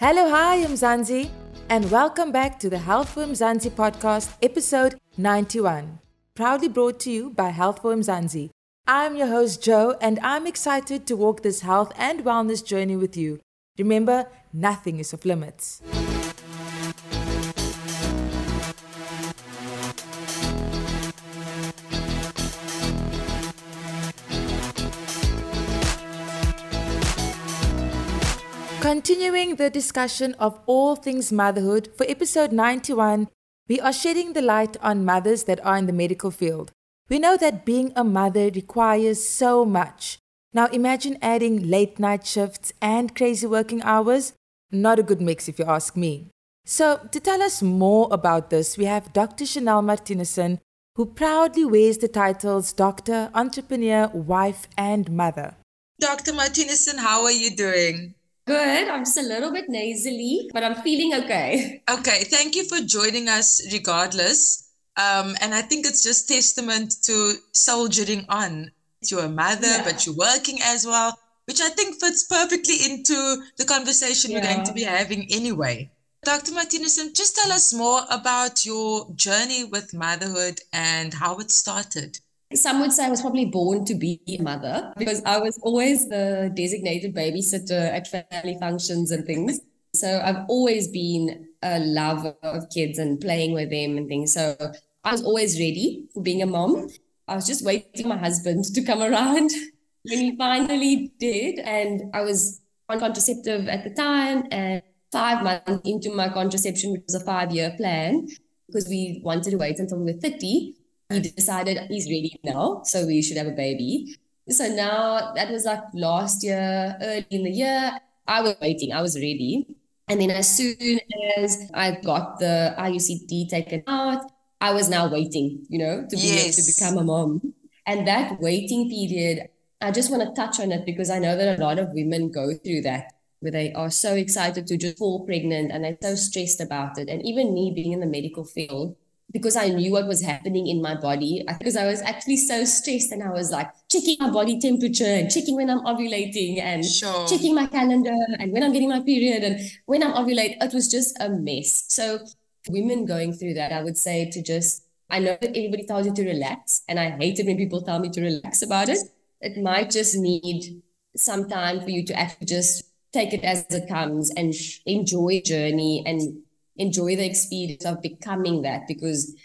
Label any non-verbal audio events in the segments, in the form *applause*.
Hello, hi, I'm Zanzi, and welcome back to the Health for Mzansi podcast, episode 91. Proudly brought to you by Health for Mzansi. I'm your host, Joe, and I'm excited to walk this health and wellness journey with you. Remember, nothing is off limits. Continuing the discussion of all things motherhood, for episode 91, we are shedding the light on mothers that are in the medical field. We know that being a mother requires so much. Now imagine adding late night shifts and crazy working hours. Not a good mix, if you ask me. So, to tell us more about this, we have Dr. Chanell Marthinussen, who proudly wears the titles Doctor, Entrepreneur, Wife, and Mother. Dr. Marthinussen, how are you doing? Good. I'm just a little bit nasally, but I'm feeling okay. Okay. Thank you for joining us regardless. Um, and I think it's just testament to soldiering on. You're a mother, yeah. but you're working as well, which I think fits perfectly into the conversation yeah. we're going to be having anyway. Dr. Marthinussen, just tell us more about your journey with motherhood and how it started. Some would say I was probably born to be a mother because I was always the designated babysitter at family functions and things. So I've always been a lover of kids and playing with them and things. So I was always ready for being a mom. I was just waiting for my husband to come around *laughs* when he finally did. And I was on contraceptive at the time and five months into my contraception, which was a five year plan, because we wanted to wait until we were 30 he decided he's ready now, so we should have a baby. So now that was like last year, early in the year. I was waiting, I was ready. And then as soon as I got the IUCD taken out, I was now waiting, you know, to be yes. able to become a mom. And that waiting period, I just want to touch on it because I know that a lot of women go through that where they are so excited to just fall pregnant and they're so stressed about it. And even me being in the medical field, because I knew what was happening in my body. Because I was actually so stressed and I was like checking my body temperature and checking when I'm ovulating and sure. checking my calendar and when I'm getting my period and when I'm ovulate. It was just a mess. So, women going through that, I would say to just, I know that everybody tells you to relax, and I hate it when people tell me to relax about it. It might just need some time for you to actually just take it as it comes and enjoy journey and enjoy the experience of becoming that because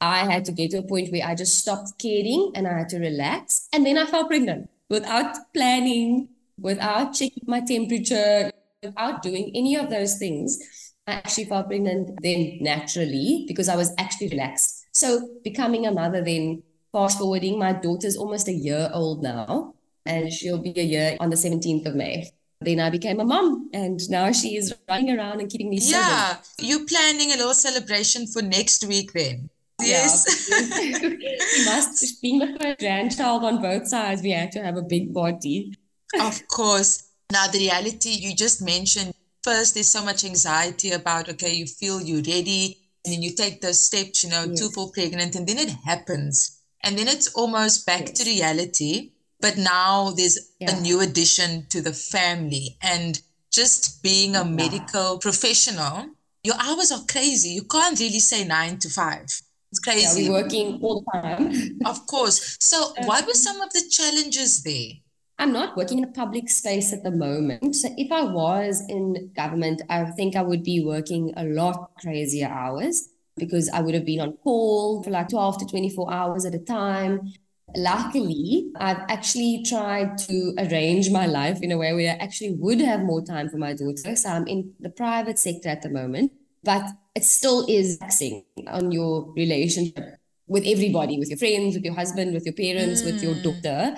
I had to get to a point where I just stopped caring and I had to relax. And then I fell pregnant without planning, without checking my temperature, without doing any of those things. I actually fell pregnant then naturally because I was actually relaxed. So becoming a mother then, fast forwarding, my daughter's almost a year old now, and she'll be a year on the 17th of May then I became a mom, and now she is running around and keeping me. Yeah, you're planning a little celebration for next week then? Yes. *laughs* Yeah, we must. Being the first grandchild on both sides, we had to have a big party. of course. Now the reality you just mentioned. First, there's so much anxiety about okay, you feel you're ready, and then you take those steps, you know, yes. to fall pregnant, and then it happens, and then it's almost back yes. to reality but now there's yeah. a new addition to the family. And just being a medical professional your hours are crazy. You can't really say nine to five. It's crazy yeah, we're working all the time. Of course. So *laughs* um, what were some of the challenges there? I'm not working in a public space at the moment. So if I was in government, I think I would be working a lot crazier hours because I would have been on call for like 12 to 24 hours at a time. Luckily, I've actually tried to arrange my life in a way where I actually would have more time for my daughter. So I'm in the private sector at the moment, but it still is taxing on your relationship with everybody, with your friends, with your husband, with your parents, mm. with your mm. daughter.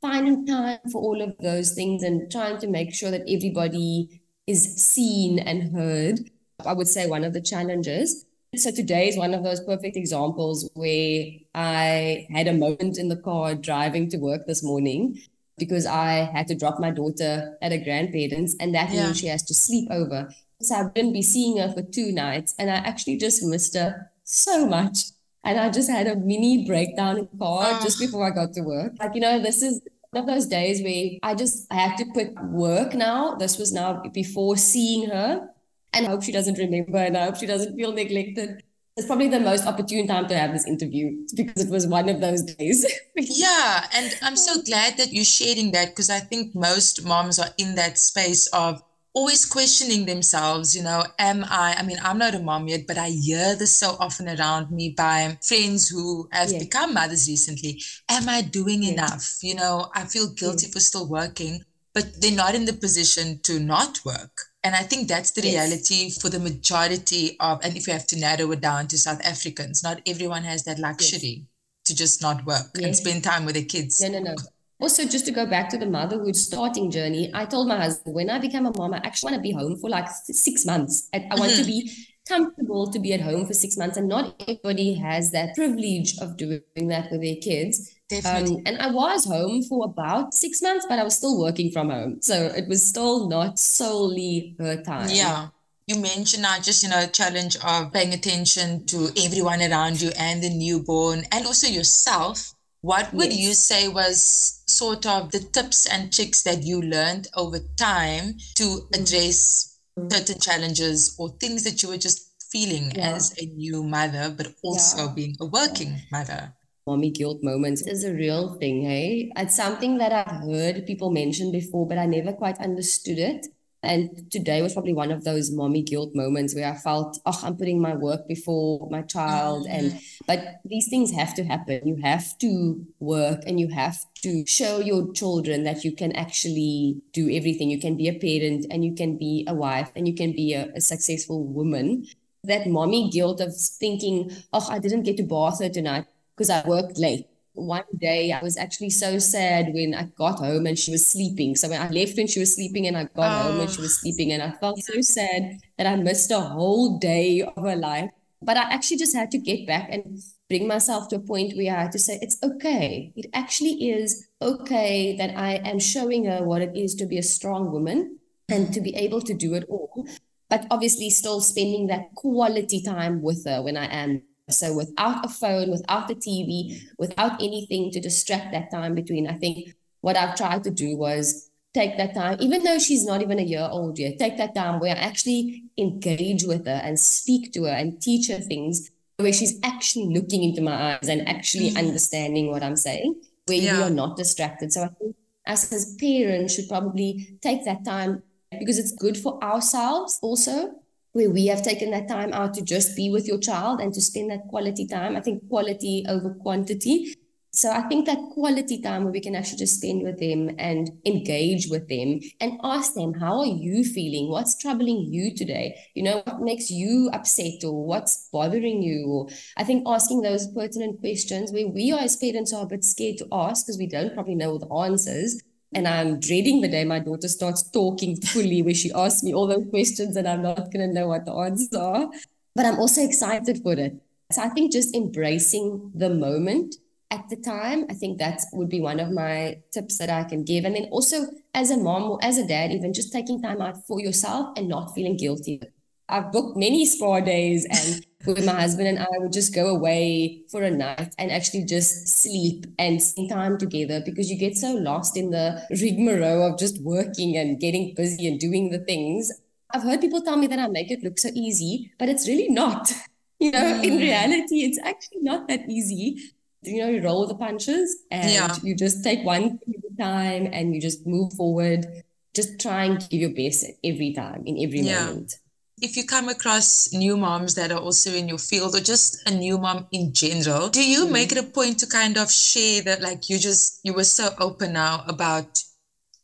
Finding time for all of those things and trying to make sure that everybody is seen and heard. I would say one of the challenges so today is one of those perfect examples where I had a moment in the car driving to work this morning because I had to drop my daughter at a grandparent's and that yeah. means she has to sleep over. So I wouldn't be seeing her for two nights and I actually just missed her so much. And I just had a mini breakdown in the car oh. just before I got to work. Like, you know, this is one of those days where I just I had to put work now. This was now before seeing her And I hope she doesn't remember and I hope she doesn't feel neglected. It's probably the most opportune time to have this interview because it was one of those days. *laughs* yeah. And I'm so glad that you're sharing that because I think most moms are in that space of always questioning themselves, you know, am I, I mean, I'm not a mom yet, but I hear this so often around me by friends who have yes. become mothers recently. Am I doing yes. enough? You know, I feel guilty yes. for still working, but they're not in the position to not work. And I think that's the reality for the majority of, and if you have to narrow it down to South Africans, not everyone has that luxury to just not work and spend time with their kids. No, no, no. Also just to go back to the motherhood starting journey i told my husband when i become a mom i actually want to be home for like six months. I, I want to mm-hmm. be comfortable to be at home for six months and not everybody has that privilege of doing that with their kids um, and i was home for about six months but i was still working from home so it was still not solely her time yeah you mentioned not just you know challenge of paying attention to everyone around you and the newborn and also yourself what would yes. you say was sort of the tips and tricks that you learned over time to mm. address mm-hmm. certain challenges or things that you were just feeling yeah. as a new mother, but also yeah. being a working mother? Mommy guilt moments is a real thing, hey? It's something that I've heard people mention before, but I never quite understood it. And today was probably one of those mommy guilt moments where I felt, oh, I'm putting my work before my child. Mm-hmm. And but these things have to happen. You have to work and you have to show your children that you can actually do everything. You can be a parent and you can be a wife and you can be a, a successful woman. That mommy guilt of thinking, oh, I didn't get to bath her tonight because I worked late one day I was actually so sad when I got home and she was sleeping. So when I left when she was sleeping and I got oh. home and she was ah. sleeping and I felt so sad that I missed a whole day of her life. But I actually just had to get back and bring myself to a point where I had to say, it's okay. It actually is okay that I am showing her what it is to be a strong woman and to be able to do it all. But obviously, still spending that quality time with her when I am so without a phone, without the TV, without anything to distract that time between, I think what I've tried to do was take that time, even though she's not even a year old yet, take that time where I actually engage with her and speak to her and teach her things where she's actually looking into my eyes and actually mm. understanding what I'm saying, where yeah. we are not distracted. So I think us as parents should probably take that time because it's good for ourselves also where we have taken that time out to just be with your child and to spend that quality time. I think quality over quantity. So I think that quality time where we can actually just spend with them and engage with them and ask them, how are you feeling? What's troubling you today? You know, what makes you upset or what's bothering you? Or I think asking those pertinent questions where we as parents are a bit scared to ask because we don't probably know the answers. And I'm dreading the day my daughter starts talking fully, where she asks me all those questions and I'm not going to know what the answers are. But I'm also excited for it. So I think just embracing the moment at the time, I think that would be one of my tips that I can give. And then also as a mom or as a dad, even just taking time out for yourself and not feeling guilty. I've booked many spa days and where my husband and I would just go away for a night and actually just sleep and spend time together because you get so lost in the rigmarole of just working and getting busy and doing the things. I've heard people tell me that I make it look so easy, but it's really not. *laughs* You know, mm. in reality, it's actually not that easy. You know, you roll the punches and yeah. you just take one thing at a time and you just move forward. Just try and give your best every time, in every yeah. moment if you come across new moms that are also in your field or just a new mom in general do you mm. make it a point to kind of share that like you just you were so open now about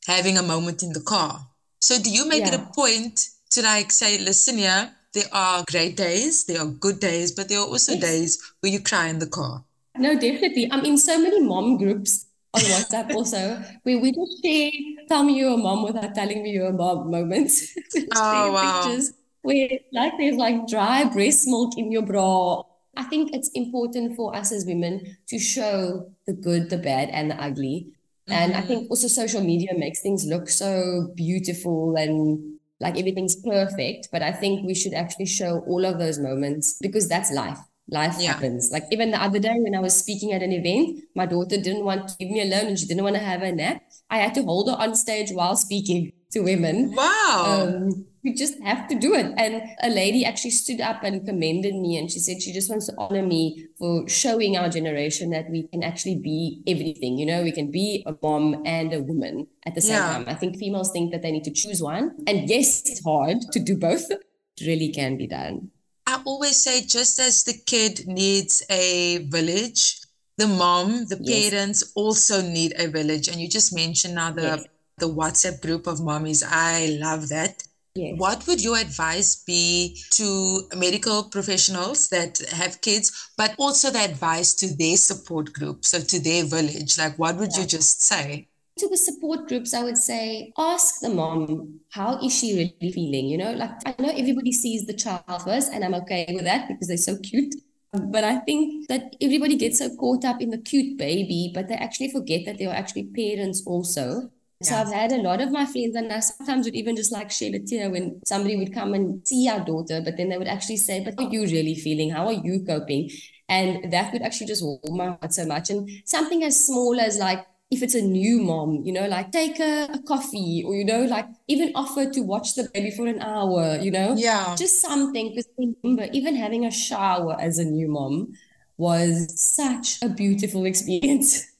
having a moment in the car so do you make yeah. it a point to like say listen here there are great days there are good days but there are also yes. days where you cry in the car no definitely i'm in so many mom groups on WhatsApp also, where we just share, tell me you're a mom without telling me you're a mom moments. *laughs* oh, wow. Pictures where like there's like dry breast milk in your bra. I think it's important for us as women to show the good, the bad, and the ugly. Mm-hmm. And I mm-hmm. think also social media makes things look so beautiful and like everything's perfect. But I think we should actually show all of those moments because that's life. Life yeah. happens. Like even the other day when I was speaking at an event, my daughter didn't want to leave me alone and she didn't want to have a nap. I had to hold her on stage while speaking to women. Wow. Um, we just have to do it. And a lady actually stood up and commended me and she said she just wants to honor me for showing our generation that we can actually be everything. You know, we can be a mom and a woman at the same yeah. time. I think females think that they need to choose one. And yes, it's hard to do both. It really can be done. I always say just as the kid needs a village, the mom, the yes. parents also need a village. And you just mentioned now the yes. the WhatsApp group of mommies. I love that. Yes. What would your advice be to medical professionals that have kids, but also the advice to their support group, so to their village? Like, what would yeah. you just say? To the support groups, I would say ask the mom, how is she really feeling? You know, like I know everybody sees the child first, and I'm okay with that because they're so cute. But I think that everybody gets so caught up in the cute baby, but they actually forget that they are actually parents also. So I've had a lot of my friends, and I sometimes would even just like shed a tear when somebody would come and see our daughter, but then they would actually say, But how are you really feeling? How are you coping? And that would actually just warm my heart so much. And something as small as like, if it's a new mom, you know, like take a, a, coffee or, you know, like even offer to watch the baby for an hour, you know? Yeah. Just something. Because remember, even having a shower as a new mom was such a beautiful *laughs* experience.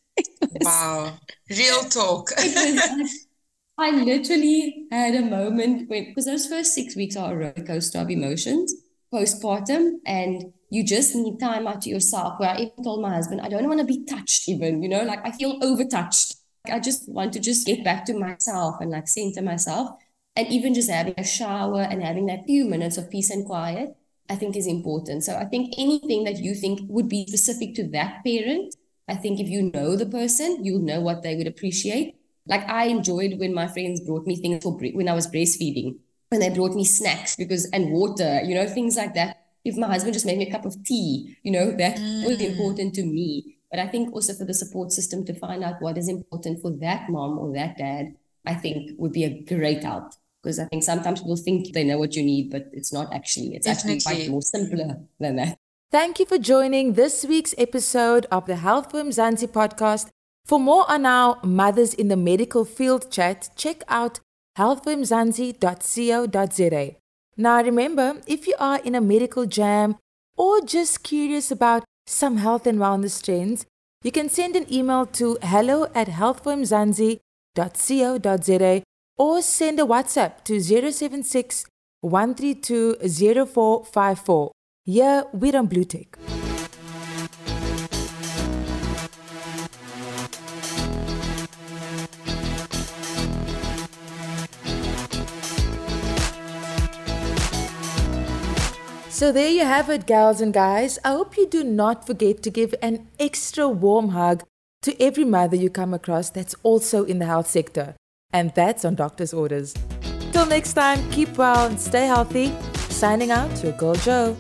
Wow. *laughs* Real talk. *laughs* was, I literally had a moment when, because those first six weeks are a roller coaster of emotions postpartum, and you just need time out to yourself. Where I even told my husband, I don't want to be touched, even, you know, like I feel overtouched. I just want to just get back to myself and like center myself. And even just having a shower and having that few minutes of peace and quiet, I think is important. So I think anything that you think would be specific to that parent I think if you know the person, you'll know what they would appreciate. Like I enjoyed when my friends brought me things for when I was breastfeeding, when they brought me snacks because and water, you know, things like that. If my husband just made me a cup of tea, you know, that mm. was important to me. But I think also for the support system to find out what is important for that mom or that dad, I think would be a great help. Because I think sometimes people think they know what you need, but it's not actually. It's Definitely. actually quite more simpler than that. Thank you for joining this week's episode of the Health for podcast. For more on our Mothers in the Medical Field chat, check out healthformzansi.co.za. Now remember, if you are in a medical jam or just curious about some health and wellness trends, you can send an email to hello at healthformzansi.co.za or send a WhatsApp to 076 132 0454. Here we're on Blue Tick. So there you have it, gals and guys. I hope you do not forget to give an extra warm hug to every mother you come across that's also in the health sector. And that's on doctor's orders. Till next time, keep well and stay healthy. Signing out, your girl Joe.